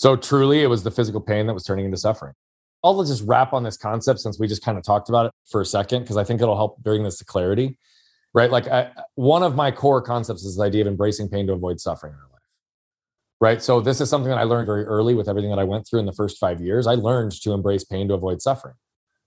So truly, it was the physical pain that was turning into suffering. I'll just wrap on this concept since we just kind of talked about it for a second, because I think it'll help bring this to clarity. Right. Like I, one of my core concepts is the idea of embracing pain to avoid suffering in our life. Right. So this is something that I learned very early with everything that I went through in the first five years. I learned to embrace pain to avoid suffering.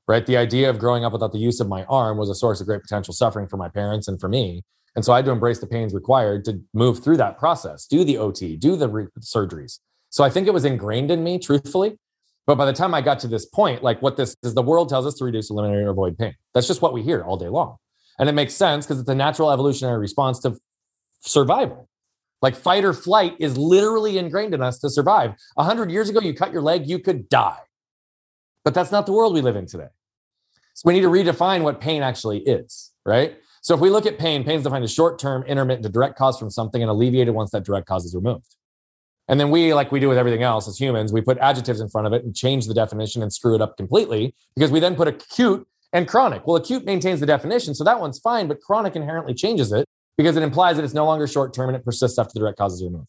Right. The idea of growing up without the use of my arm was a source of great potential suffering for my parents and for me. And so I had to embrace the pains required to move through that process, do the OT, do the re- surgeries, so I think it was ingrained in me, truthfully. But by the time I got to this point, like what this is, the world tells us to reduce, eliminate, or avoid pain. That's just what we hear all day long. And it makes sense because it's a natural evolutionary response to survival. Like fight or flight is literally ingrained in us to survive. A hundred years ago, you cut your leg, you could die. But that's not the world we live in today. So we need to redefine what pain actually is, right? So if we look at pain, pain is defined as short term, intermittent, to direct cause from something and alleviated once that direct cause is removed. And then we, like we do with everything else as humans, we put adjectives in front of it and change the definition and screw it up completely because we then put acute and chronic. Well, acute maintains the definition, so that one's fine, but chronic inherently changes it because it implies that it's no longer short term and it persists after the direct causes are removed.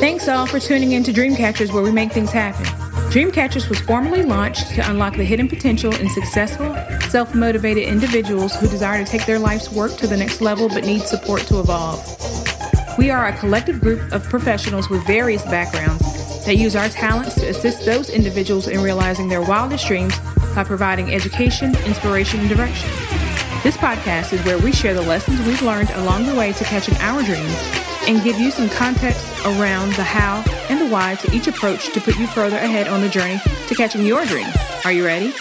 Thanks all for tuning in to Dreamcatchers, where we make things happen. Dreamcatchers was formally launched to unlock the hidden potential in successful, self motivated individuals who desire to take their life's work to the next level but need support to evolve. We are a collective group of professionals with various backgrounds that use our talents to assist those individuals in realizing their wildest dreams by providing education, inspiration, and direction. This podcast is where we share the lessons we've learned along the way to catching our dreams and give you some context around the how and the why to each approach to put you further ahead on the journey to catching your dream. Are you ready?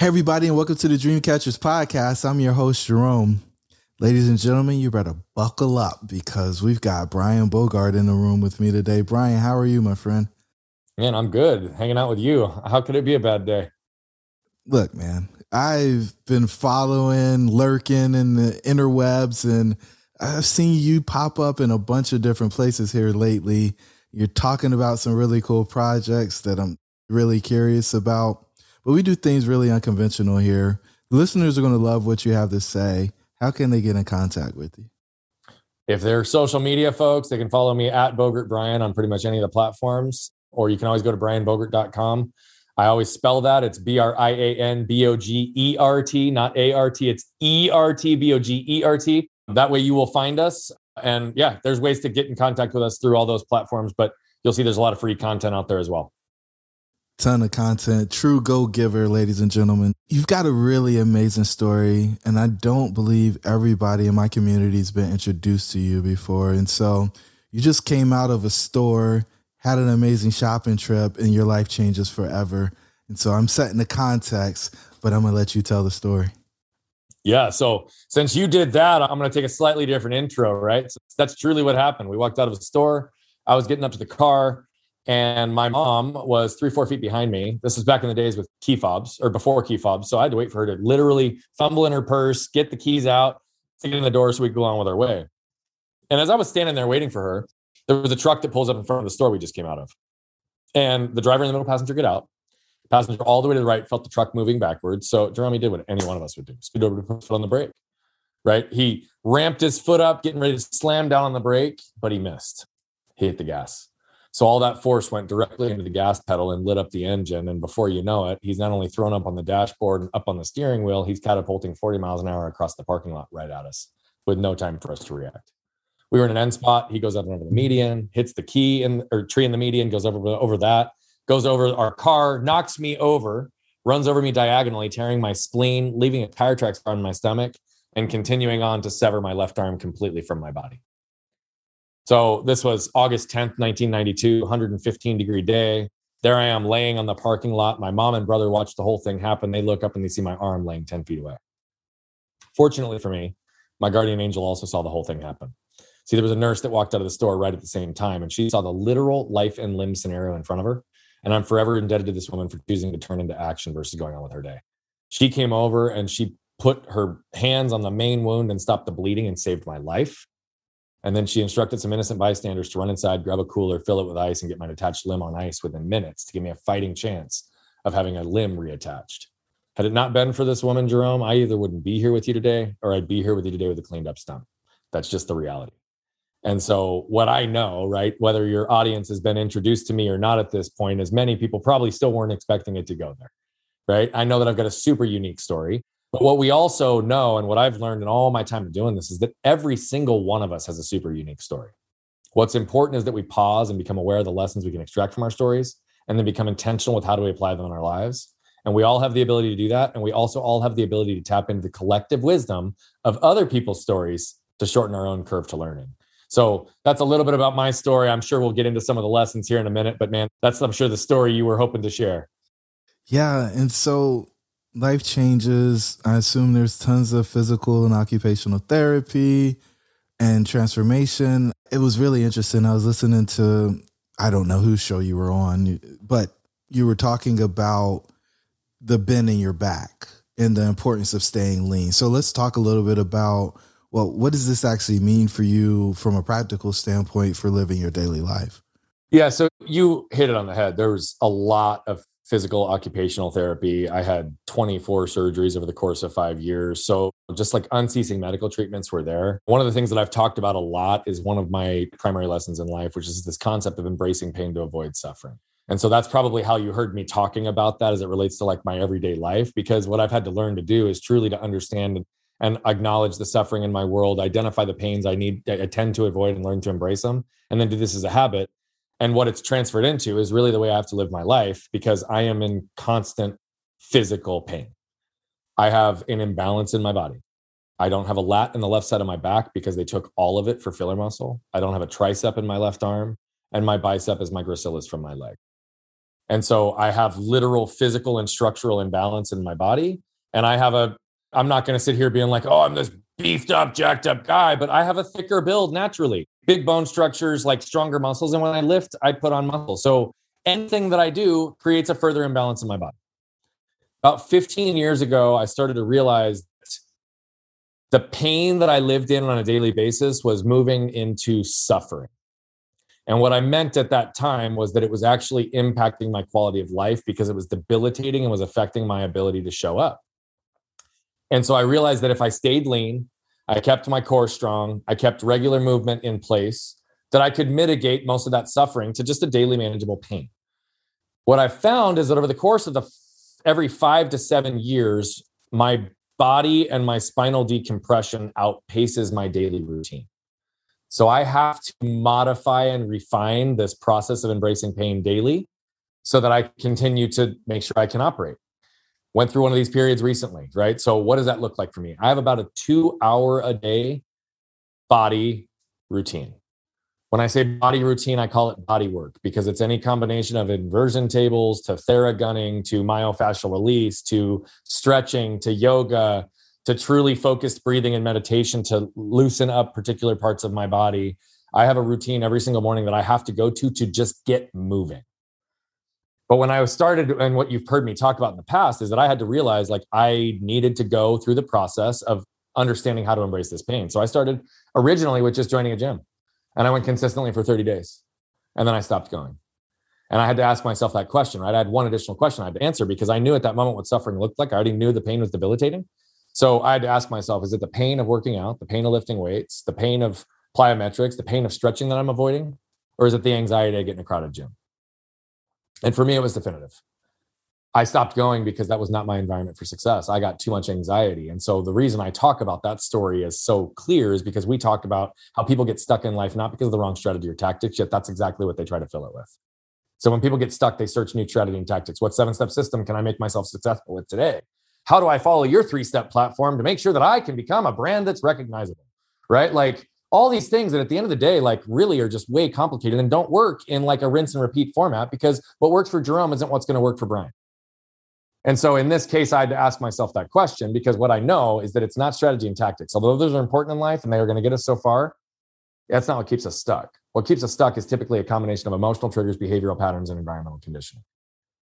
Hey, everybody, and welcome to the Dreamcatchers podcast. I'm your host, Jerome. Ladies and gentlemen, you better buckle up because we've got Brian Bogert in the room with me today. Brian, how are you, my friend? Man, I'm good. Hanging out with you. How could it be a bad day? Look, man, I've been following, lurking in the interwebs, and I've seen you pop up in a bunch of different places here lately. You're talking about some really cool projects that I'm really curious about. But we do things really unconventional here. Listeners are going to love what you have to say. How can they get in contact with you? If they're social media folks, they can follow me at Bogert Brian on pretty much any of the platforms, or you can always go to brianbogert.com. I always spell that. It's B R I A N B O G E R T, not A R T. It's E R T B O G E R T. That way you will find us. And yeah, there's ways to get in contact with us through all those platforms, but you'll see there's a lot of free content out there as well ton of content. True go giver, ladies and gentlemen. You've got a really amazing story, and I don't believe everybody in my community has been introduced to you before. And so you just came out of a store, had an amazing shopping trip, and your life changes forever. And so I'm setting the context, but I'm going to let you tell the story. Yeah. So since you did that, I'm going to take a slightly different intro, right? So that's truly what happened. We walked out of a store. I was getting up to the car and my mom was three, four feet behind me. This was back in the days with key fobs or before key fobs. So I had to wait for her to literally fumble in her purse, get the keys out, get in the door so we could go on with our way. And as I was standing there waiting for her, there was a truck that pulls up in front of the store we just came out of. And the driver and the middle passenger get out. the Passenger all the way to the right felt the truck moving backwards. So Jeremy did what any one of us would do scoot over to put foot on the brake. Right. He ramped his foot up, getting ready to slam down on the brake, but he missed. He hit the gas. So all that force went directly into the gas pedal and lit up the engine. And before you know it, he's not only thrown up on the dashboard and up on the steering wheel, he's catapulting 40 miles an hour across the parking lot right at us with no time for us to react. We were in an end spot. He goes up and over the median, hits the key in or tree in the median, goes over over that, goes over our car, knocks me over, runs over me diagonally, tearing my spleen, leaving a tire tracks on my stomach, and continuing on to sever my left arm completely from my body. So this was August 10th, 1992, 115 degree day. There I am laying on the parking lot. My mom and brother watch the whole thing happen. They look up and they see my arm laying 10 feet away. Fortunately for me, my guardian angel also saw the whole thing happen. See, there was a nurse that walked out of the store right at the same time, and she saw the literal life and limb scenario in front of her. And I'm forever indebted to this woman for choosing to turn into action versus going on with her day. She came over and she put her hands on the main wound and stopped the bleeding and saved my life. And then she instructed some innocent bystanders to run inside, grab a cooler, fill it with ice, and get my detached limb on ice within minutes to give me a fighting chance of having a limb reattached. Had it not been for this woman, Jerome, I either wouldn't be here with you today or I'd be here with you today with a cleaned up stump. That's just the reality. And so, what I know, right, whether your audience has been introduced to me or not at this point, is many people probably still weren't expecting it to go there, right? I know that I've got a super unique story. But what we also know, and what I've learned in all my time doing this, is that every single one of us has a super unique story. What's important is that we pause and become aware of the lessons we can extract from our stories and then become intentional with how do we apply them in our lives. And we all have the ability to do that. And we also all have the ability to tap into the collective wisdom of other people's stories to shorten our own curve to learning. So that's a little bit about my story. I'm sure we'll get into some of the lessons here in a minute, but man, that's, I'm sure, the story you were hoping to share. Yeah. And so life changes. I assume there's tons of physical and occupational therapy and transformation. It was really interesting. I was listening to, I don't know whose show you were on, but you were talking about the bend in your back and the importance of staying lean. So let's talk a little bit about well, what does this actually mean for you from a practical standpoint for living your daily life? Yeah, so you hit it on the head. There was a lot of physical occupational therapy. I had 24 surgeries over the course of five years. So just like unceasing medical treatments were there. One of the things that I've talked about a lot is one of my primary lessons in life, which is this concept of embracing pain to avoid suffering. And so that's probably how you heard me talking about that as it relates to like my everyday life, because what I've had to learn to do is truly to understand and acknowledge the suffering in my world, identify the pains I need, I tend to avoid and learn to embrace them, and then do this as a habit and what it's transferred into is really the way I have to live my life because I am in constant physical pain. I have an imbalance in my body. I don't have a lat in the left side of my back because they took all of it for filler muscle. I don't have a tricep in my left arm, and my bicep is my gracilis from my leg. And so I have literal physical and structural imbalance in my body. And I have a, I'm not going to sit here being like, oh, I'm this beefed up, jacked up guy, but I have a thicker build naturally big bone structures, like stronger muscles. And when I lift, I put on muscle. So anything that I do creates a further imbalance in my body. About 15 years ago, I started to realize the pain that I lived in on a daily basis was moving into suffering. And what I meant at that time was that it was actually impacting my quality of life because it was debilitating and was affecting my ability to show up. And so I realized that if I stayed lean, I kept my core strong. I kept regular movement in place that I could mitigate most of that suffering to just a daily manageable pain. What I found is that over the course of the every 5 to 7 years my body and my spinal decompression outpaces my daily routine. So I have to modify and refine this process of embracing pain daily so that I continue to make sure I can operate went through one of these periods recently, right? So what does that look like for me? I have about a two hour a day body routine. When I say body routine, I call it body work because it's any combination of inversion tables to theragunning to myofascial release to stretching to yoga to truly focused breathing and meditation to loosen up particular parts of my body. I have a routine every single morning that I have to go to to just get moving. But when I started, and what you've heard me talk about in the past is that I had to realize like I needed to go through the process of understanding how to embrace this pain. So I started originally with just joining a gym and I went consistently for 30 days and then I stopped going. And I had to ask myself that question, right? I had one additional question I had to answer because I knew at that moment what suffering looked like. I already knew the pain was debilitating. So I had to ask myself, is it the pain of working out, the pain of lifting weights, the pain of plyometrics, the pain of stretching that I'm avoiding? or is it the anxiety I get in a crowded gym? And for me, it was definitive. I stopped going because that was not my environment for success. I got too much anxiety. And so the reason I talk about that story is so clear is because we talked about how people get stuck in life, not because of the wrong strategy or tactics, yet that's exactly what they try to fill it with. So when people get stuck, they search new strategy and tactics. What seven step system can I make myself successful with today? How do I follow your three step platform to make sure that I can become a brand that's recognizable? Right? Like all these things that at the end of the day, like really are just way complicated and don't work in like a rinse and repeat format because what works for Jerome isn't what's going to work for Brian. And so in this case, I had to ask myself that question because what I know is that it's not strategy and tactics. Although those are important in life and they are going to get us so far, that's not what keeps us stuck. What keeps us stuck is typically a combination of emotional triggers, behavioral patterns, and environmental conditioning.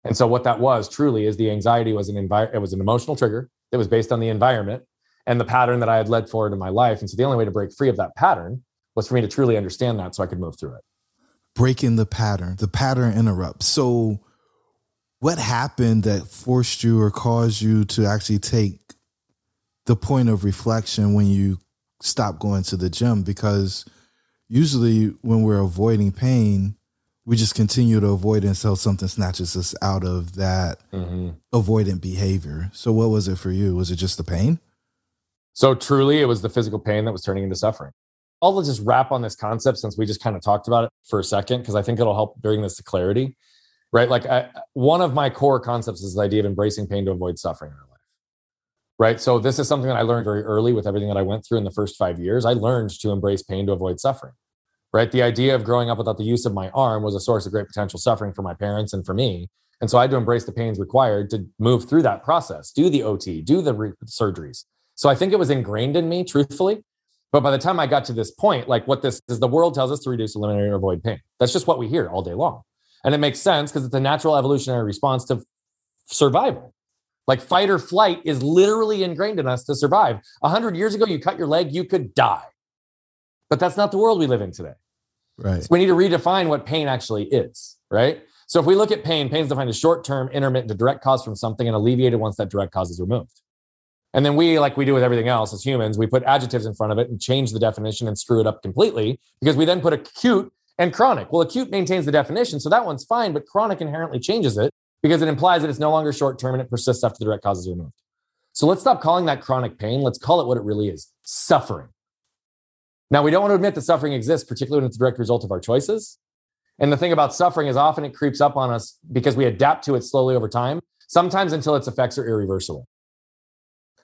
And so what that was truly is the anxiety was an envi- it was an emotional trigger that was based on the environment and the pattern that I had led forward in my life. And so the only way to break free of that pattern was for me to truly understand that so I could move through it. Breaking the pattern, the pattern interrupts. So what happened that forced you or caused you to actually take the point of reflection when you stopped going to the gym? Because usually when we're avoiding pain, we just continue to avoid it until something snatches us out of that mm-hmm. avoidant behavior. So, what was it for you? Was it just the pain? So, truly, it was the physical pain that was turning into suffering. I'll just wrap on this concept since we just kind of talked about it for a second, because I think it'll help bring this to clarity, right? Like, I, one of my core concepts is the idea of embracing pain to avoid suffering in our life, right? So, this is something that I learned very early with everything that I went through in the first five years. I learned to embrace pain to avoid suffering right? The idea of growing up without the use of my arm was a source of great potential suffering for my parents and for me. And so I had to embrace the pains required to move through that process, do the OT, do the re- surgeries. So I think it was ingrained in me, truthfully. But by the time I got to this point, like what this is, the world tells us to reduce, eliminate, or avoid pain. That's just what we hear all day long. And it makes sense because it's a natural evolutionary response to survival. Like fight or flight is literally ingrained in us to survive. A hundred years ago, you cut your leg, you could die. But that's not the world we live in today. Right. So we need to redefine what pain actually is, right? So if we look at pain, pain is defined as short term, intermittent, a direct cause from something and alleviated once that direct cause is removed. And then we, like we do with everything else as humans, we put adjectives in front of it and change the definition and screw it up completely because we then put acute and chronic. Well, acute maintains the definition, so that one's fine, but chronic inherently changes it because it implies that it's no longer short term and it persists after the direct cause is removed. So let's stop calling that chronic pain. Let's call it what it really is suffering. Now, we don't want to admit that suffering exists, particularly when it's a direct result of our choices. And the thing about suffering is often it creeps up on us because we adapt to it slowly over time, sometimes until its effects are irreversible.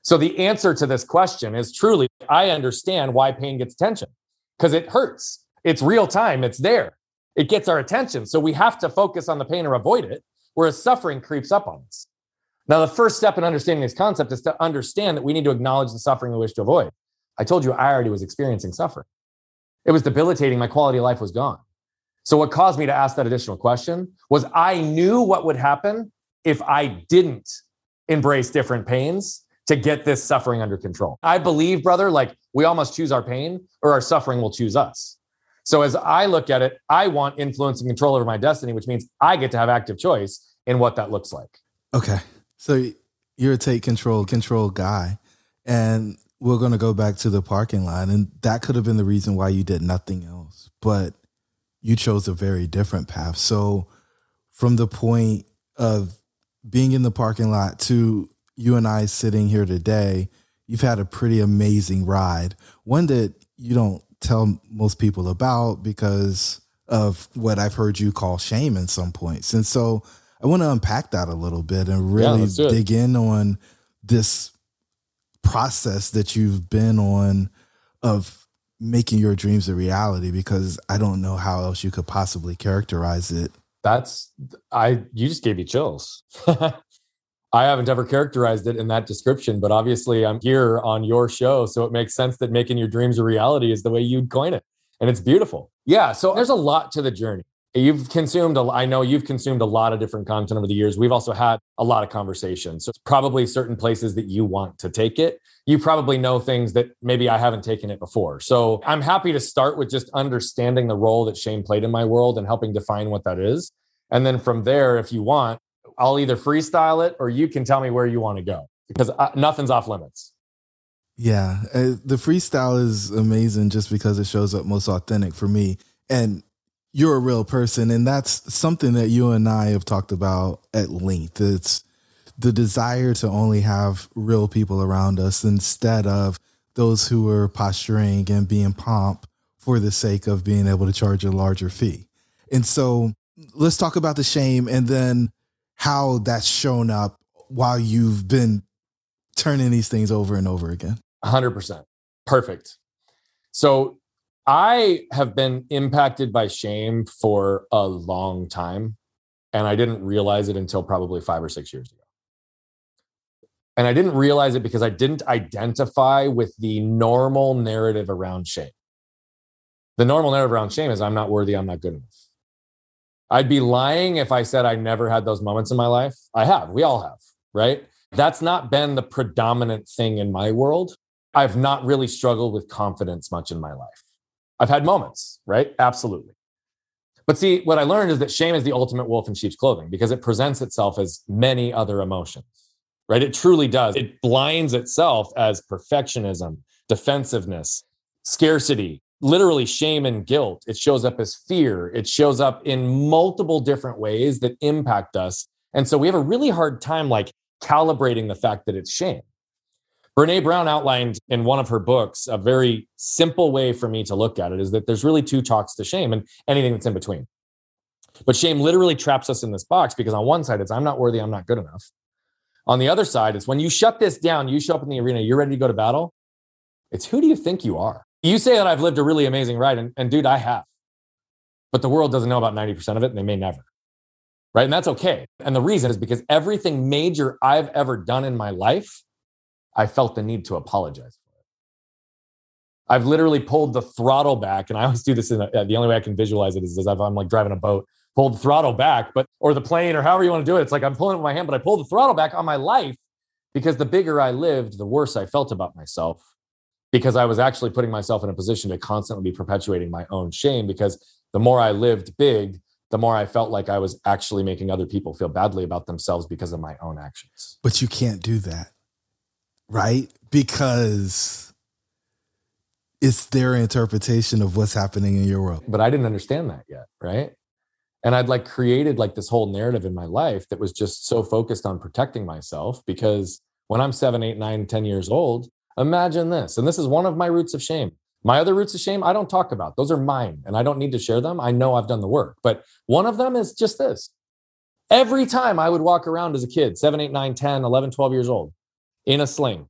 So the answer to this question is truly, I understand why pain gets attention because it hurts. It's real time, it's there. It gets our attention. So we have to focus on the pain or avoid it, whereas suffering creeps up on us. Now, the first step in understanding this concept is to understand that we need to acknowledge the suffering we wish to avoid. I told you I already was experiencing suffering. It was debilitating. My quality of life was gone. So, what caused me to ask that additional question was I knew what would happen if I didn't embrace different pains to get this suffering under control. I believe, brother, like we all must choose our pain or our suffering will choose us. So, as I look at it, I want influence and control over my destiny, which means I get to have active choice in what that looks like. Okay. So, you're a take control, control guy. And we're going to go back to the parking lot and that could have been the reason why you did nothing else but you chose a very different path so from the point of being in the parking lot to you and I sitting here today you've had a pretty amazing ride one that you don't tell most people about because of what I've heard you call shame in some points and so I want to unpack that a little bit and really yeah, dig in on this process that you've been on of making your dreams a reality because I don't know how else you could possibly characterize it. That's I you just gave me chills. I haven't ever characterized it in that description, but obviously I'm here on your show, so it makes sense that making your dreams a reality is the way you'd coin it. And it's beautiful. Yeah, so there's a lot to the journey you've consumed a, i know you've consumed a lot of different content over the years we've also had a lot of conversations so it's probably certain places that you want to take it you probably know things that maybe i haven't taken it before so i'm happy to start with just understanding the role that shame played in my world and helping define what that is and then from there if you want i'll either freestyle it or you can tell me where you want to go because I, uh, nothing's off limits yeah uh, the freestyle is amazing just because it shows up most authentic for me and you're a real person. And that's something that you and I have talked about at length. It's the desire to only have real people around us instead of those who are posturing and being pomp for the sake of being able to charge a larger fee. And so let's talk about the shame and then how that's shown up while you've been turning these things over and over again. 100%. Perfect. So I have been impacted by shame for a long time. And I didn't realize it until probably five or six years ago. And I didn't realize it because I didn't identify with the normal narrative around shame. The normal narrative around shame is I'm not worthy, I'm not good enough. I'd be lying if I said I never had those moments in my life. I have, we all have, right? That's not been the predominant thing in my world. I've not really struggled with confidence much in my life. I've had moments, right? Absolutely. But see, what I learned is that shame is the ultimate wolf in sheep's clothing because it presents itself as many other emotions right? It truly does. It blinds itself as perfectionism, defensiveness, scarcity, literally shame and guilt. It shows up as fear. It shows up in multiple different ways that impact us. And so we have a really hard time like calibrating the fact that it's shame. Brene Brown outlined in one of her books a very simple way for me to look at it is that there's really two talks to shame and anything that's in between. But shame literally traps us in this box because on one side, it's I'm not worthy, I'm not good enough. On the other side, it's when you shut this down, you show up in the arena, you're ready to go to battle. It's who do you think you are? You say that I've lived a really amazing ride, and, and dude, I have. But the world doesn't know about 90% of it, and they may never. Right. And that's okay. And the reason is because everything major I've ever done in my life, I felt the need to apologize for it. I've literally pulled the throttle back, and I always do this in a, the only way I can visualize it is as if I'm like driving a boat pull the throttle back, but or the plane or however you want to do it. It's like I'm pulling it with my hand, but I pull the throttle back on my life because the bigger I lived, the worse I felt about myself because I was actually putting myself in a position to constantly be perpetuating my own shame because the more I lived big, the more I felt like I was actually making other people feel badly about themselves because of my own actions. But you can't do that, right? Because it's their interpretation of what's happening in your world. But I didn't understand that yet, right? and i'd like created like this whole narrative in my life that was just so focused on protecting myself because when i'm seven eight nine ten years old imagine this and this is one of my roots of shame my other roots of shame i don't talk about those are mine and i don't need to share them i know i've done the work but one of them is just this every time i would walk around as a kid 7 8 9 10 11 12 years old in a sling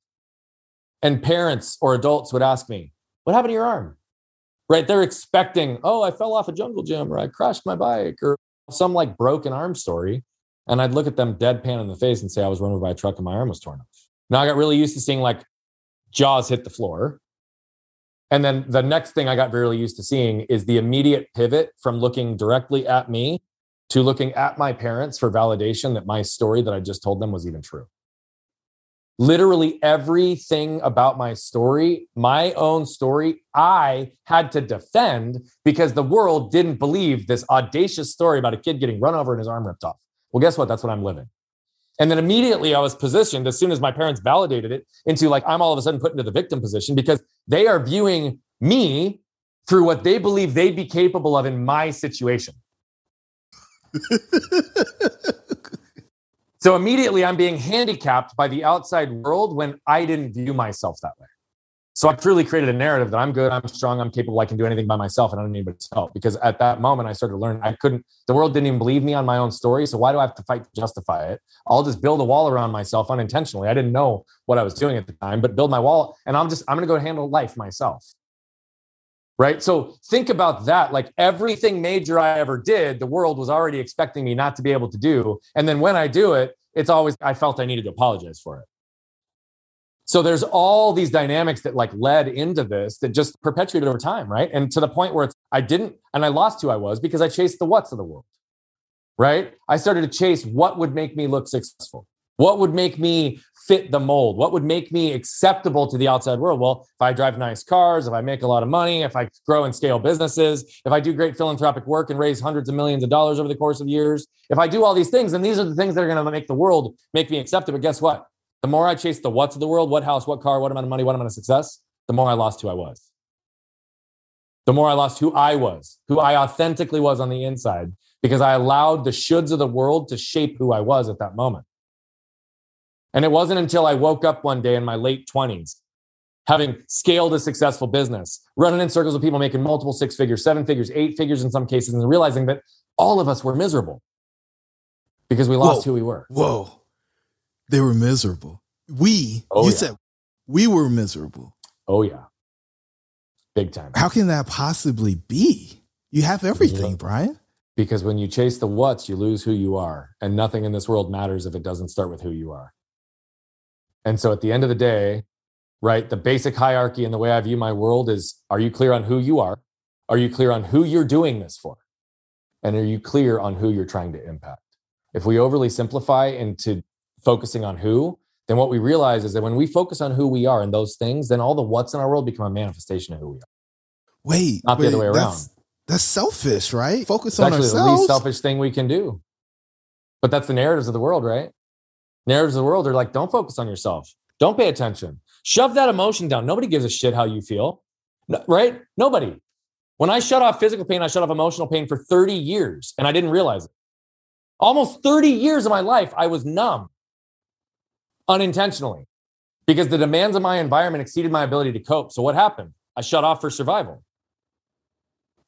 and parents or adults would ask me what happened to your arm right? They're expecting, oh, I fell off a jungle gym or I crashed my bike or some like broken arm story. And I'd look at them deadpan in the face and say, I was run over by a truck and my arm was torn off. Now I got really used to seeing like jaws hit the floor. And then the next thing I got really used to seeing is the immediate pivot from looking directly at me to looking at my parents for validation that my story that I just told them was even true literally everything about my story, my own story, I had to defend because the world didn't believe this audacious story about a kid getting run over and his arm ripped off. Well, guess what? That's what I'm living. And then immediately I was positioned as soon as my parents validated it into like, I'm all of a sudden put into the victim position because they are viewing me through what they believe they'd be capable of in my situation. So immediately I'm being handicapped by the outside world when I didn't view myself that way. So I truly created a narrative that I'm good, I'm strong, I'm capable, I can do anything by myself, and I don't need anybody's help. Because at that moment, I started to learn I couldn't. The world didn't even believe me on my own story. So why do I have to fight to justify it? I'll just build a wall around myself unintentionally. I didn't know what I was doing at the time, but build my wall, and I'm just I'm going to go handle life myself. Right. So think about that. Like everything major I ever did, the world was already expecting me not to be able to do. And then when I do it, it's always, I felt I needed to apologize for it. So there's all these dynamics that like led into this that just perpetuated over time. Right. And to the point where it's, I didn't, and I lost who I was because I chased the what's of the world. Right. I started to chase what would make me look successful. What would make me fit the mold? What would make me acceptable to the outside world? Well, if I drive nice cars, if I make a lot of money, if I grow and scale businesses, if I do great philanthropic work and raise hundreds of millions of dollars over the course of years, if I do all these things, then these are the things that are going to make the world make me accepted. But guess what? The more I chased the what's of the world, what house, what car, what amount of money, what amount of success, the more I lost who I was. the more I lost who I was, who I authentically was on the inside, because I allowed the shoulds of the world to shape who I was at that moment. And it wasn't until I woke up one day in my late 20s, having scaled a successful business, running in circles with people making multiple six figures, seven figures, eight figures in some cases, and realizing that all of us were miserable because we lost Whoa. who we were. Whoa. They were miserable. We, Oh, you yeah. said we were miserable. Oh, yeah. Big time. How can that possibly be? You have everything, Yeah. Brian. Because when you chase the what's, you lose who you are. And nothing in this world matters if it doesn't start with who you are. And so at the end of the day, right, the basic hierarchy and the way I view my world is are you clear on who you are? Are you clear on who you're doing this for? And are you clear on who you're trying to impact? If we overly simplify into focusing on who, then what we realize is that when we focus on who we are and those things, then all the what's in our world become a manifestation of who we are. Wait, Not the other way around. That's, that's selfish, right? Focus It's on actually the least selfish thing we can do. But that's the narratives of the world, right? Narratives of the world are like, don't focus on yourself. Don't pay attention. Shove that emotion down. Nobody gives a shit how you feel, No- right? Nobody. When I shut off physical pain, I shut off emotional pain for 30 years and I didn't realize it. Almost 30 years of my life, I was numb unintentionally because the demands of my environment exceeded my ability to cope. So what happened? I shut off for survival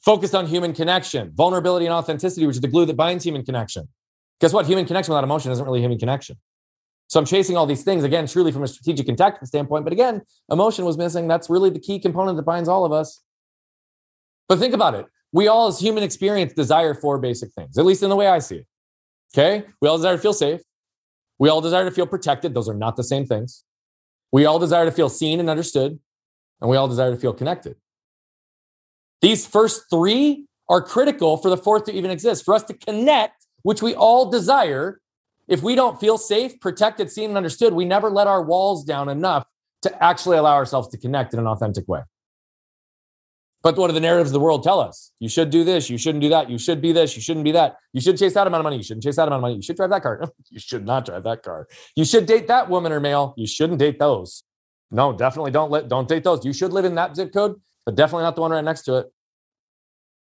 focused on human connection, vulnerability, and authenticity, which is the glue that binds human connection. Guess what? Human connection without emotion isn't really human connection. So I'm chasing all these things again, truly from a strategic and tactical standpoint. But again, emotion was missing. That's really the key component that binds all of us. But think about it. We all, as human experience, desire four basic things, at least in the way I see it. Okay. We all desire to feel safe. We all desire to feel protected. Those are not the same things. We all desire to feel seen and understood. And we all desire to feel connected. These first three are critical for the fourth to even exist, for us to connect, which we all desire. If we don't feel safe, protected, seen, and understood, we never let our walls down enough to actually allow ourselves to connect in an authentic way. But what do the narratives of the world tell us? You should do this, you shouldn't do that, you should be this, you shouldn't be that. You should chase that amount of money, you shouldn't chase that amount of money, you should drive that car. you should not drive that car. You should date that woman or male, you shouldn't date those. No, definitely don't let don't date those. You should live in that zip code, but definitely not the one right next to it.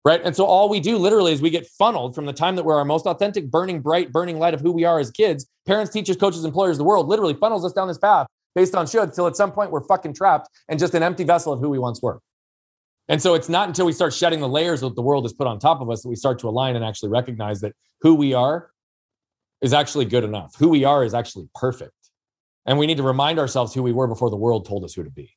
Right. And so all we do literally is we get funneled from the time that we're our most authentic, burning, bright, burning light of who we are as kids, parents, teachers, coaches, employers, the world literally funnels us down this path based on should till at some point we're fucking trapped and just an empty vessel of who we once were. And so it's not until we start shedding the layers that the world has put on top of us that we start to align and actually recognize that who we are is actually good enough. Who we are is actually perfect. And we need to remind ourselves who we were before the world told us who to be.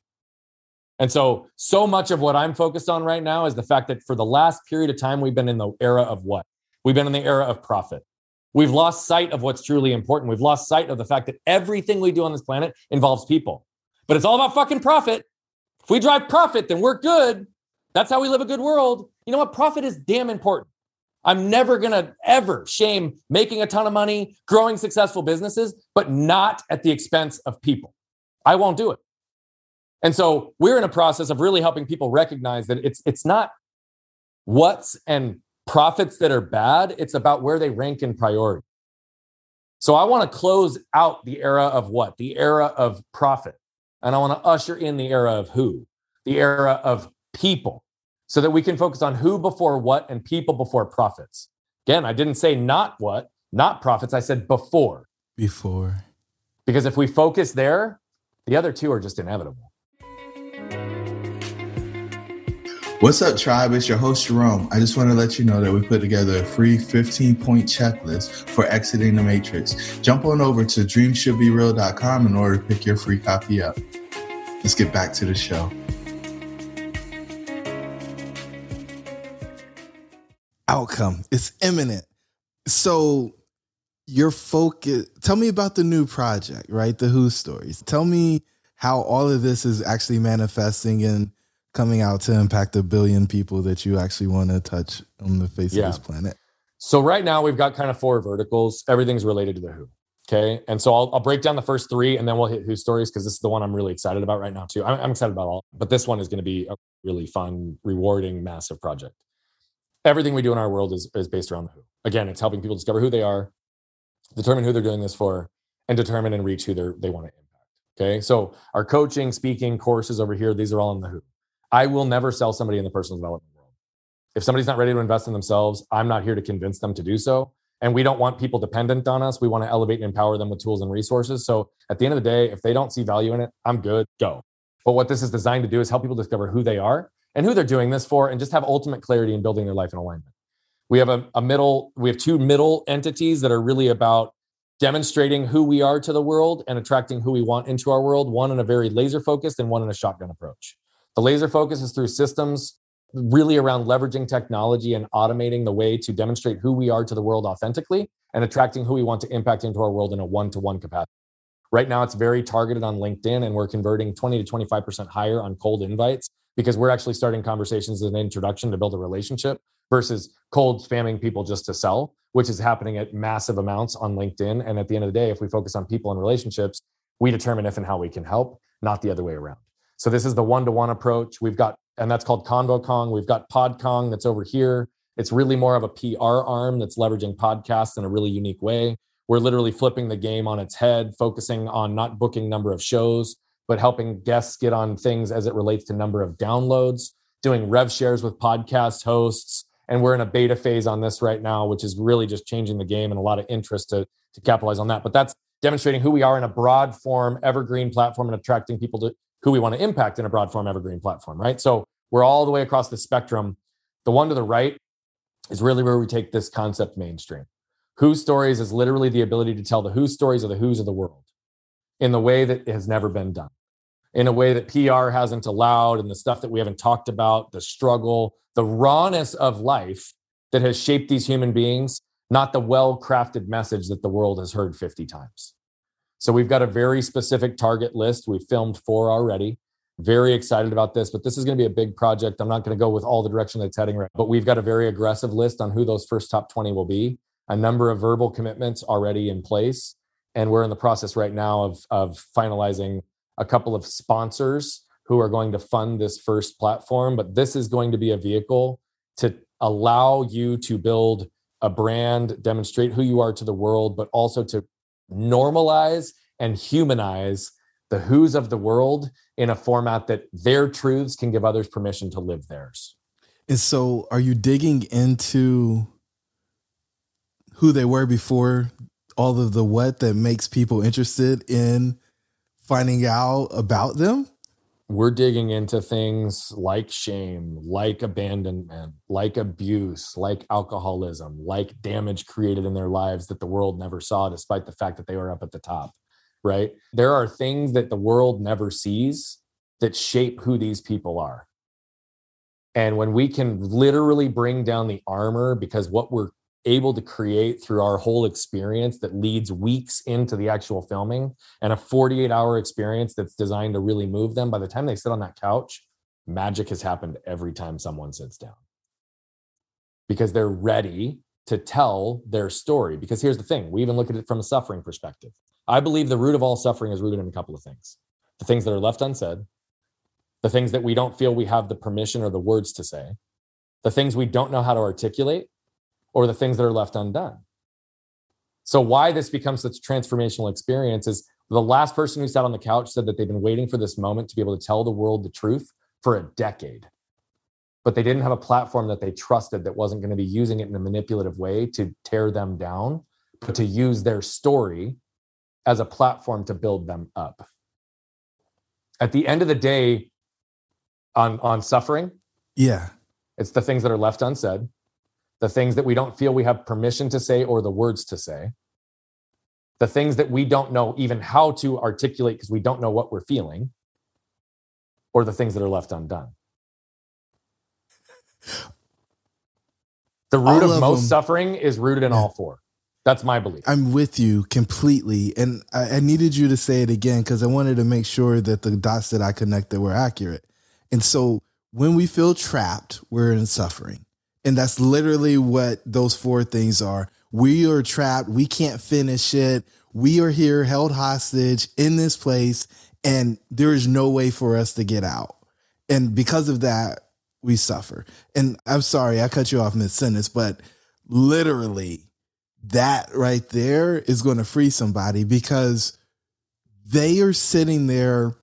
And so, so much of what I'm focused on right now is the fact that for the last period of time, we've been in the era of what? We've been in the era of profit. We've lost sight of what's truly important. We've lost sight of the fact that everything we do on this planet involves people. But it's all about fucking profit. If we drive profit, then we're good. That's how we live a good world. You know what? Profit is damn important. I'm never going to ever shame making a ton of money, growing successful businesses, but not at the expense of people. I won't do it. And so we're in a process of really helping people recognize that it's it's not what's and profits that are bad, it's about where they rank in priority. So I want to close out the era of what? The era of profit. And I want to usher in the era of who? The era of people so that we can focus on who before what and people before profits. Again, I didn't say not what, not profits. I said before. Before. Because if we focus there, the other two are just inevitable. What's up, tribe? It's your host, Jerome. I just want to let you know that we put together a free 15 point checklist for exiting the matrix. Jump on over to dreamshouldbereal.com in order to pick your free copy up. Let's get back to the show. Outcome. It's imminent. So your focus tell me about the new project, right? The Who stories. Tell me how all of this is actually manifesting and coming out to impact a billion people that you actually want to touch on the face Yeah. of this planet. So right now we've got kind of four verticals. Everything's related to the Who. Okay. And so I'll, I'll break down the first three and then we'll hit Who stories because this is the one I'm really excited about right now, too. I'm, I'm excited about all, but this one is going to be a really fun, rewarding, massive project. Everything we do in our world is, is based around the Who. Again, it's helping people discover who they are, determine who they're doing this for, and determine and reach who they're, they want to impact. Okay. So our coaching, speaking, courses over here, these are all in the Who. I will never sell somebody in the personal development world. If somebody's not ready to invest in themselves, I'm not here to convince them to do so. And we don't want people dependent on us. We want to elevate and empower them with tools and resources. So at the end of the day, if they don't see value in it, I'm good, go. But what this is designed to do is help people discover who they are and who they're doing this for and just have ultimate clarity in building their life in alignment. We have a, a middle, we have two middle entities that are really about demonstrating who we are to the world and attracting who we want into our world, one in a very laser focused and one in a shotgun approach. The laser focus is through systems really around leveraging technology and automating the way to demonstrate who we are to the world authentically and attracting who we want to impact into our world in a one to one capacity. Right now, it's very targeted on LinkedIn, and we're converting 20 to 25% higher on cold invites because we're actually starting conversations as an introduction to build a relationship versus cold spamming people just to sell, which is happening at massive amounts on LinkedIn. And at the end of the day, if we focus on people and relationships, we determine if and how we can help, not the other way around. So this is the one-to-one approach. We've got, and that's called ConvoKong. We've got PodKong that's over here. It's really more of a PR arm that's leveraging podcasts in a really unique way. We're literally flipping the game on its head, focusing on not booking number of shows, but helping guests get on things as it relates to number of downloads, doing rev shares with podcast hosts. And we're in a beta phase on this right now, which is really just changing the game and a lot of interest to, to capitalize on that. But that's demonstrating who we are in a broad form, evergreen platform, and attracting people to who we want to impact in a broad form evergreen platform, right? So we're all the way across the spectrum. The one to the right is really where we take this concept mainstream. Who stories is literally the ability to tell the who stories of the who's of the world in the way that has never been done, in a way that PR hasn't allowed, and the stuff that we haven't talked about, the struggle, the rawness of life that has shaped these human beings, not the well crafted message that the world has heard 50 times. So we've got a very specific target list. We've filmed four already. Very excited about this, but this is going to be a big project. I'm not going to go with all the direction that's heading right, but we've got a very aggressive list on who those first top 20 will be. A number of verbal commitments already in place, and we're in the process right now of of finalizing a couple of sponsors who are going to fund this first platform. But this is going to be a vehicle to allow you to build a brand, demonstrate who you are to the world, but also to normalize and humanize the who's of the world in a format that their truths can give others permission to live theirs. And so, are you digging into who they were before all of the what that makes people interested in finding out about them? we're digging into things like shame, like abandonment, like abuse, like alcoholism, like damage created in their lives that the world never saw, despite the fact that they were up at the top, right? There are things that the world never sees that shape who these people are. And when we can literally bring down the armor, because what we're able to create through our whole experience that leads weeks into the actual filming and a 48 hour experience that's designed to really move them. By the time they sit on that couch magic has happened every time someone sits down. Because they're ready to tell their story. Because here's the thing we even look at it from a suffering perspective. I believe the root of all suffering is rooted in a couple of things. The things that are left unsaid. The things that we don't feel we have the permission or the words to say. The things we don't know how to articulate or the things that are left undone. So, why this becomes such a transformational experience is the last person who sat on the couch said that they've been waiting for this moment to be able to tell the world the truth for a decade. But they didn't have a platform that they trusted that wasn't going to be using it in a manipulative way to tear them down, but to use their story as a platform to build them up. At the end of the day, on, on suffering, yeah, it's the things that are left unsaid the things that we don't feel we have permission to say or the words to say, the things that we don't know even how to articulate because we don't know what we're feeling, or the things that are left undone. The root all of, most them. suffering is rooted in yeah. all four. That's my belief. I'm with you completely. And I, I needed you to say it again because I wanted to make sure that the dots that I connected were accurate. And so when we feel trapped, we're in suffering. And that's literally what those four things are. We are trapped. We can't finish it. We are here held hostage in this place, and there is no way for us to get out. And because of that, we suffer. And I'm sorry, I cut you off mid sentence, but literally, that right there is going to free somebody because they are sitting there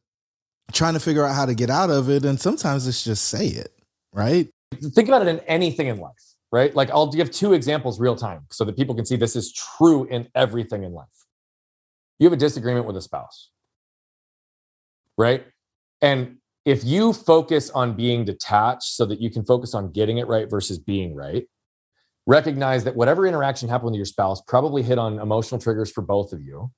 trying to figure out how to get out of it. And sometimes it's just say it, right? Think about it in anything in life, right? Like I'll give two examples real time so that people can see this is true in everything in life. You have a disagreement with a spouse, right? And if you focus on being detached so that you can focus on getting it right versus being right, recognize that whatever interaction happened with your spouse probably hit on emotional triggers for both of you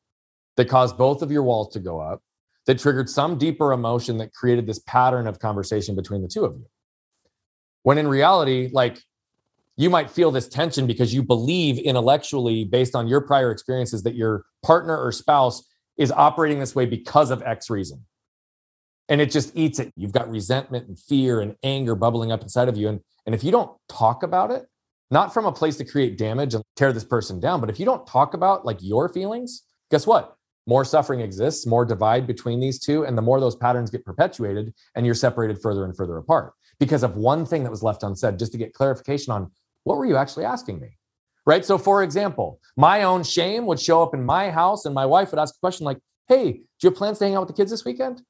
that caused both of your walls to go up, that triggered some deeper emotion that created this pattern of conversation between the two of you. When in reality, like you might feel this tension because you believe intellectually, based on your prior experiences, that your partner or spouse is operating this way because of X reason and it just eats it. You've got resentment and fear and anger bubbling up inside of you. And, and if you don't talk about it, not from a place to create damage and tear this person down, but if you don't talk about like your feelings, guess what? More suffering exists, more divide between these two, and the more those patterns get perpetuated, and you're separated further and further apart because of one thing that was left unsaid, just to get clarification on what were you actually asking me? Right. So, for example, my own shame would show up in my house, and my wife would ask a question like, Hey, do you have plans to hang out with the kids this weekend?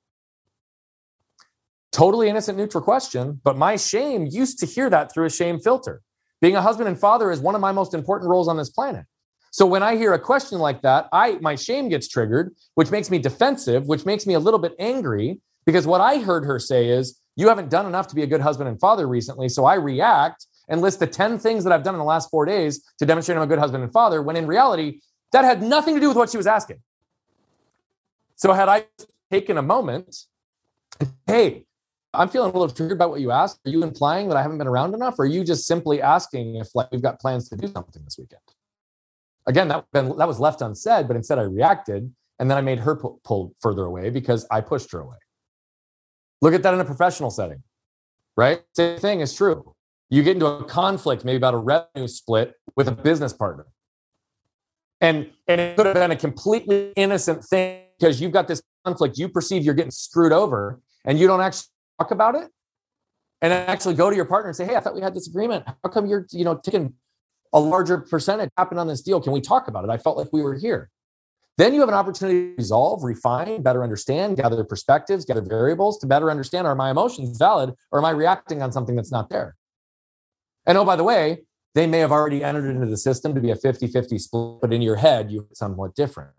Totally innocent, neutral question, but my shame used to hear that through a shame filter. Being a husband and father is one of my most important roles on this planet. So when I hear a question like that, I my shame gets triggered, which makes me defensive, which makes me a little bit angry because what I heard her say is, "You haven't done enough to be a good husband and father recently." So I react and list the 10 things that I've done in the last 4 days to demonstrate I'm a good husband and father, when in reality, that had nothing to do with what she was asking. So had I taken a moment, hey, I'm feeling a little triggered by what you asked. Are you implying that I haven't been around enough? Or are you just simply asking if like we've got plans to do something this weekend? Again, that, that was left unsaid, but instead I reacted and then I made her pull, pull further away because I pushed her away. Look at that in a professional setting, right? Same thing is true. You get into a conflict, maybe about a revenue split with a business partner. And, and it could have been a completely innocent thing because you've got this conflict. You perceive you're getting screwed over and you don't actually talk about it and actually go to your partner and say, Hey, I thought we had this agreement. How come you're, you know, taking a larger percentage happened on this deal? Can we talk about it? I felt like we were here. Then you have an opportunity to resolve, refine, better understand, gather perspectives, gather variables to better understand are my emotions valid or am I reacting on something that's not there? And oh, by the way, they may have already entered into the system to be a 50 50 split, but in your head, you're somewhat different.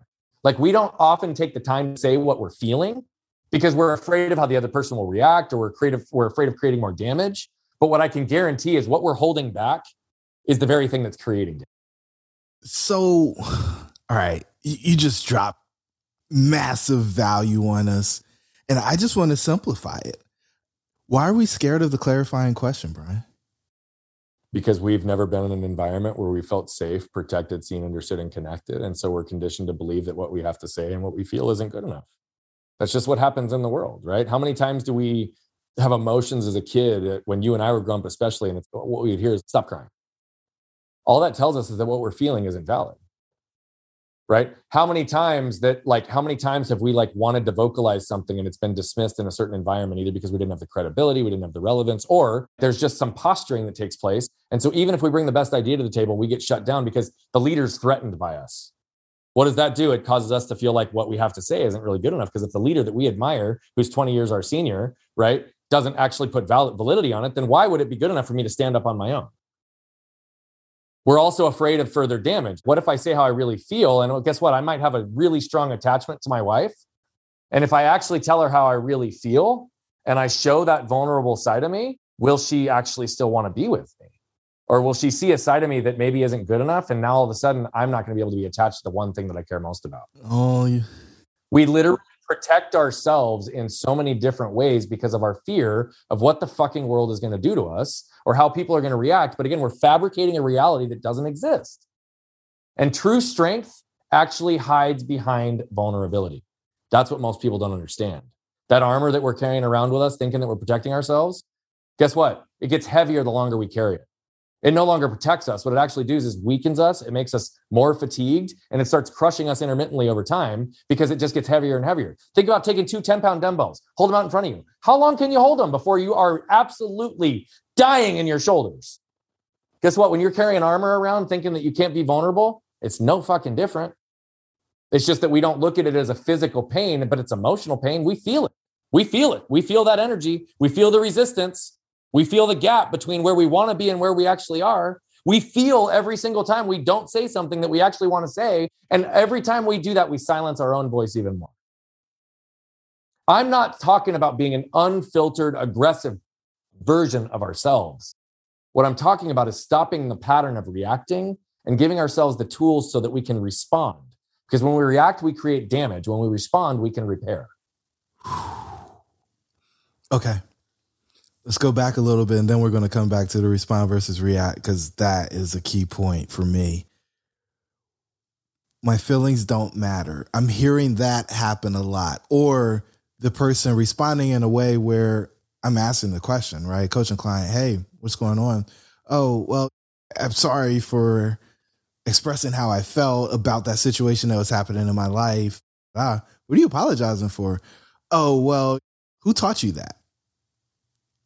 Like we don't often take the time to say what we're feeling because we're afraid of how the other person will react or we're creative we're afraid of creating more damage but what i can guarantee is what we're holding back is the very thing that's creating it so all right you just dropped massive value on us and i just want to simplify it why are we scared of the clarifying question brian because we've never been in an environment where we felt safe protected seen understood and connected and so we're conditioned to believe that what we have to say and what we feel isn't good enough that's just what happens in the world, right? How many times do we have emotions as a kid when you and I were growing up, especially, and what we'd hear is stop crying. All that tells us is that what we're feeling isn't valid. Right? How many times that like how many times have we like wanted to vocalize something and it's been dismissed in a certain environment either because we didn't have the credibility, we didn't have the relevance, or there's just some posturing that takes place. And so even if we bring the best idea to the table, we get shut down because the leader's threatened by us what does that do? It causes us to feel like what we have to say isn't really good enough because if the leader that we admire, who's 20 years our senior, right, doesn't actually put valid validity on it, then why would it be good enough for me to stand up on my own? We're also afraid of further damage. What if I say how I really feel? And guess what? I might have a really strong attachment to my wife. And if I actually tell her how I really feel and I show that vulnerable side of me, will she actually still want to be with me? Or will she see a side of me that maybe isn't good enough? And now all of a sudden, I'm not going to be able to be attached to the one thing that I care most about. Oh, yeah. we literally protect ourselves in so many different ways because of our fear of what the fucking world is going to do to us or how people are going to react. But again, we're fabricating a reality that doesn't exist. And true strength actually hides behind vulnerability. That's what most people don't understand. That armor that we're carrying around with us, thinking that we're protecting ourselves, guess what? It gets heavier the longer we carry it. It no longer protects us. What it actually does is weakens us. It makes us more fatigued and it starts crushing us intermittently over time because it just gets heavier and heavier. Think about taking two 10 pound dumbbells, hold them out in front of you. How long can you hold them before you are absolutely dying in your shoulders? Guess what? When you're carrying armor around thinking that you can't be vulnerable, it's no fucking different. It's just that we don't look at it as a physical pain, but it's emotional pain. We feel it. We feel it. We feel that energy. We feel the resistance. We feel the gap between where we want to be and where we actually are. We feel every single time we don't say something that we actually want to say. And every time we do that, we silence our own voice even more. I'm not talking about being an unfiltered, aggressive version of ourselves. What I'm talking about is stopping the pattern of reacting and giving ourselves the tools so that we can respond. Because when we react, we create damage. When we respond, we can repair. Okay. Let's go back a little bit and then we're going to come back to the respond versus react because that is a key point for me. My feelings don't matter. I'm hearing that happen a lot. Or the person responding in a way where I'm asking the question, right? Coaching client, hey, what's going on? Oh, well, I'm sorry for expressing how I felt about that situation that was happening in my life. Ah, what are you apologizing for? Oh, well, who taught you that?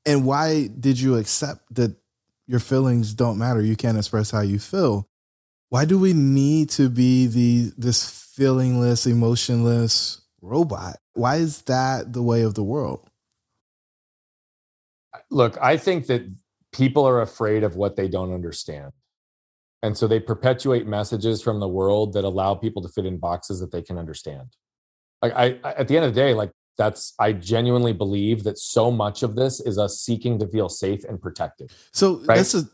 And why did you accept that your feelings don't matter? You can't express how you feel. Why do we need to be the this feelingless, emotionless robot? Why is that the way of the world? Look, I think that people are afraid of what they don't understand. And so they perpetuate messages from the world that allow people to fit in boxes that they can understand. Like I, at the end of the day, like that's I genuinely believe that so much of this is us seeking to feel safe and protected. So right? that's the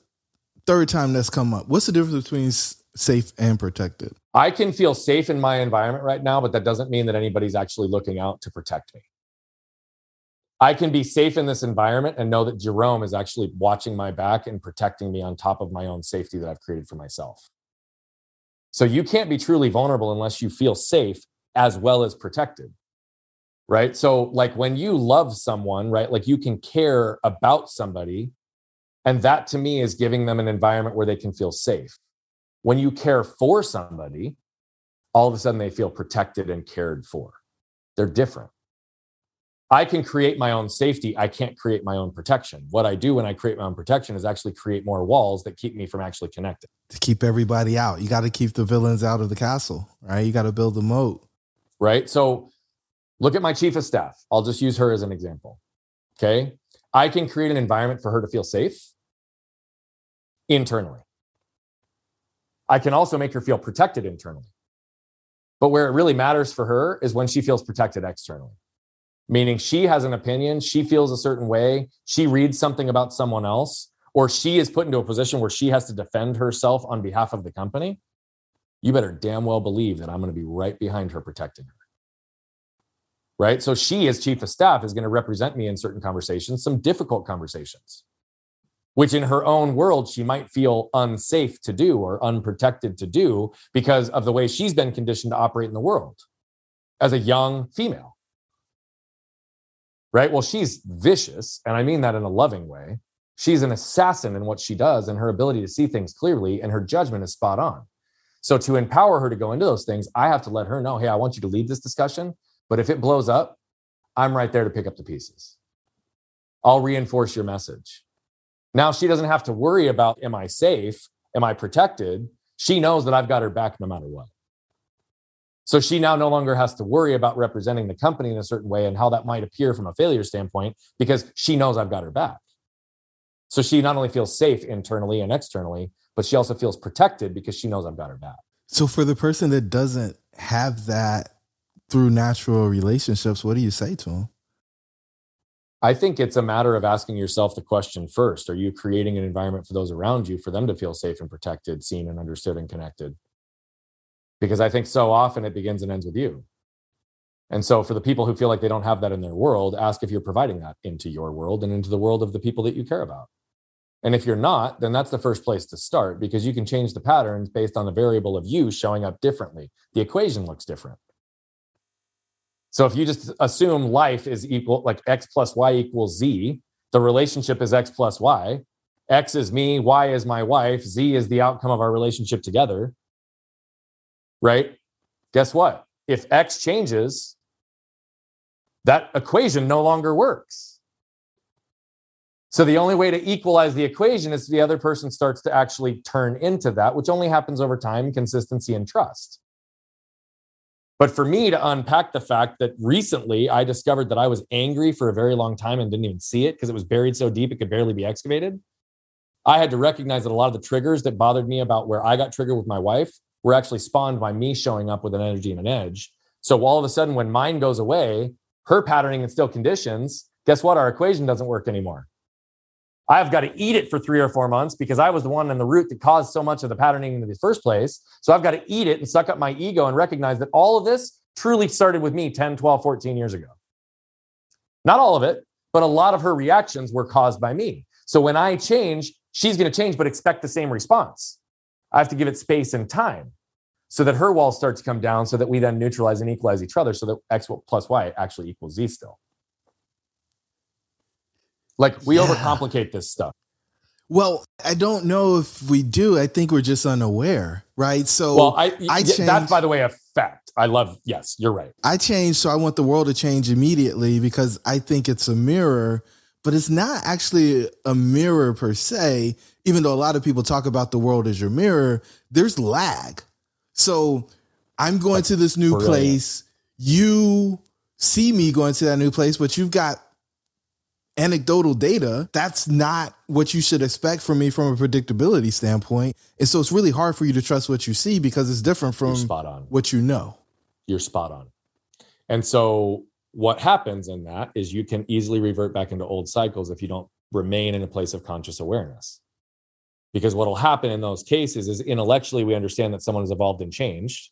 third time that's come up. What's the difference between safe and protected? I can feel safe in my environment right now, but that doesn't mean that anybody's actually looking out to protect me. I can be safe in this environment and know that Jerome is actually watching my back and protecting me on top of my own safety that I've created for myself. So you can't be truly vulnerable unless you feel safe as well as protected right? So, like when you love someone, right, like you can care about somebody. And that to me is giving them an environment where they can feel safe. When you care for somebody, all of a sudden they feel protected and cared for. They're different. I can create my own safety. I can't create my own protection. What I do when I create my own protection is actually create more walls that keep me from actually connecting. To keep everybody out. You got to keep the villains out of the castle, right? You got to build the moat. Right. So Look at my chief of staff. I'll just use her as an example. Okay. I can create an environment for her to feel safe internally. I can also make her feel protected internally. But where it really matters for her is when she feels protected externally, meaning she has an opinion, she feels a certain way, she reads something about someone else, or she is put into a position where she has to defend herself on behalf of the company. You better damn well believe that I'm going to be right behind her protecting her right? So she, as chief of staff, is going to represent me in certain conversations, some difficult conversations, which in her own world, she might feel unsafe to do or unprotected to do because of the way she's been conditioned to operate in the world as a young female. Right? Well, she's vicious, and I mean that in a loving way. She's an assassin in what she does, and her ability to see things clearly and her judgment is spot on. So, to empower her to go into those things, I have to let her know hey, I want you to lead this discussion but if it blows up, I'm right there to pick up the pieces. I'll reinforce your message. Now she doesn't have to worry about am I safe? Am I protected? She knows that I've got her back no matter what. So she now no longer has to worry about representing the company in a certain way and how that might appear from a failure standpoint because she knows I've got her back. So she not only feels safe internally and externally, but she also feels protected because she knows I've got her back. So for the person that doesn't have that through natural relationships, what do you say to them? I think it's a matter of asking yourself the question first Are you creating an environment for those around you for them to feel safe and protected, seen and understood and connected? Because I think so often it begins and ends with you. And so, for the people who feel like they don't have that in their world, ask if you're providing that into your world and into the world of the people that you care about. And if you're not, then that's the first place to start because you can change the patterns based on the variable of you showing up differently. The equation looks different. So if you just assume life is equal, like x plus y equals z, the relationship is x plus y. X is me, Y is my wife, Z is the outcome of our relationship together. Right? Guess what? If X changes, that equation no longer works. So the only way to equalize the equation is the other person starts to actually turn into that, which only happens over time, consistency, and trust. But for me to unpack the fact that recently I discovered that I was angry for a very long time and didn't even see it because it was buried so deep it could barely be excavated. I had to recognize that a lot of the triggers that bothered me about where I got triggered with my wife were actually spawned by me showing up with an energy and an edge. So all of a sudden, when mine goes away, her patterning and still conditions, guess what? Our equation doesn't work anymore. I've got to eat it for three or four months because I was the one in the root that caused so much of the patterning in the first place. So I've got to eat it and suck up my ego and recognize that all of this truly started with me 10, 12, 14 years ago. Not all of it, but a lot of her reactions were caused by me. So when I change, she's going to change, but expect the same response. I have to give it space and time so that her walls start to come down so that we then neutralize and equalize each other so that x plus y actually equals z still. Like we yeah. overcomplicate this stuff. Well, I don't know if we do. I think we're just unaware, right? So, well, I, I changed, that's by the way a fact. I love. Yes, you're right. I changed, so I want the world to change immediately because I think it's a mirror, but it's not actually a mirror per se. Even though a lot of people talk about the world as your mirror, there's lag. So, I'm going that's to this new brilliant. place. You see me going to that new place, but you've got anecdotal data, that's not what you should expect from me from a predictability standpoint. And so it's really hard for you to trust what you see because it's different from spot on. what you know. You're spot on. And so what happens in that is you can easily revert back into old cycles if you don't remain in a place of conscious awareness. Because what will happen in those cases is intellectually we understand that someone has evolved and changed,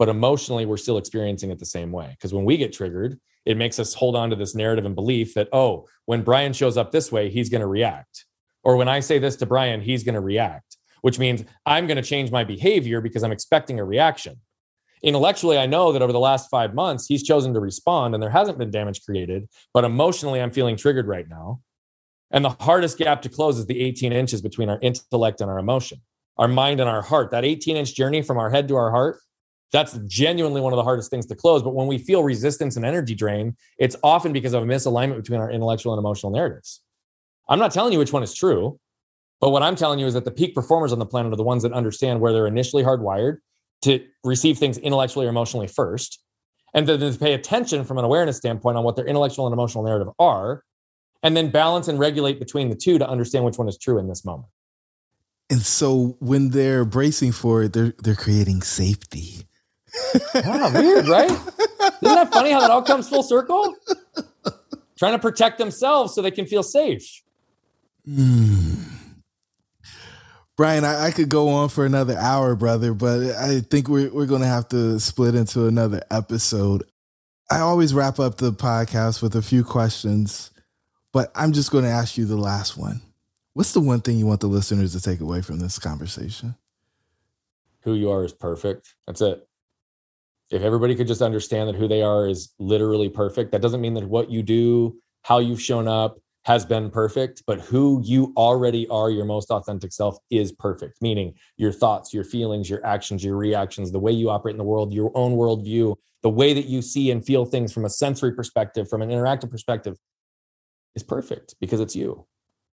but emotionally we're still experiencing it the same way. Because when we get triggered, it makes us hold on to this narrative and belief that, oh, when Brian shows up this way, he's going to react. Or when I say this to Brian, he's going to react, which means I'm going to change my behavior because I'm expecting a reaction. Intellectually, I know that over the last five months, he's chosen to respond and there hasn't been damage created. But emotionally, I'm feeling triggered right now. And the hardest gap to close is the 18 inches between our intellect and our emotion, our mind and our heart. That 18 inch journey from our head to our heart that's genuinely one of the hardest things to close. But when we feel resistance and energy drain, it's often because of a misalignment between our intellectual and emotional narratives. I'm not telling you which one is true, but what I'm telling you is that the peak performers on the planet are the ones that understand where they're initially hardwired to receive things intellectually or emotionally first, and then to pay attention from an awareness standpoint on what their intellectual and emotional narrative are, and then balance and regulate between the two to understand which one is true in this moment. And so when they're bracing for it, they're they're creating safety ah, weird, right? Isn't that funny how that all comes full circle? Trying to protect themselves so they can feel safe. Mm. Brian, I, I, could go on for another hour, brother, but I think we're we're gonna have to split into another episode. I always wrap up the podcast with a few questions, but I'm just gonna ask you the last one. What's the one thing you want the listeners to take away from this conversation? Who you are is perfect. That's it if everybody could just understand that who they are is literally perfect, that doesn't mean that what you do, how you've shown up has been perfect, but who you already are, your most authentic self is perfect, meaning your thoughts, your feelings, your actions, your reactions, the way you operate in the world, your own worldview, the way that you see and feel things from a sensory perspective, from an interactive perspective is perfect because it's you.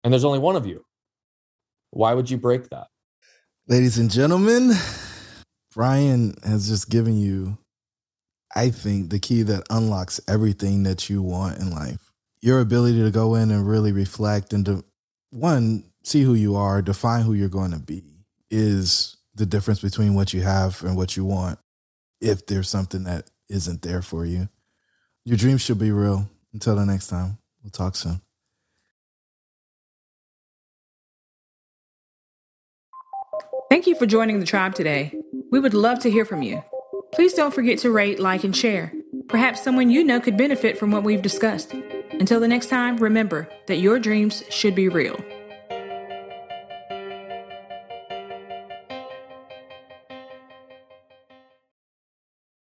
And there's only one of you. Why would you break that? Ladies and gentlemen, Brian has just given you I think the key that unlocks everything that you want in life. Your ability to go in and really reflect and to one, see who you are, define who you're going to be is the difference between what you have and what you want. If there's something that isn't there for you, your dreams should be real. Until the next time, we'll talk soon. Thank you for joining the tribe today. We would love to hear from you. Please don't forget to rate, like, and share. Perhaps someone you know could benefit from what we've discussed. Until the next time, remember that your dreams should be real.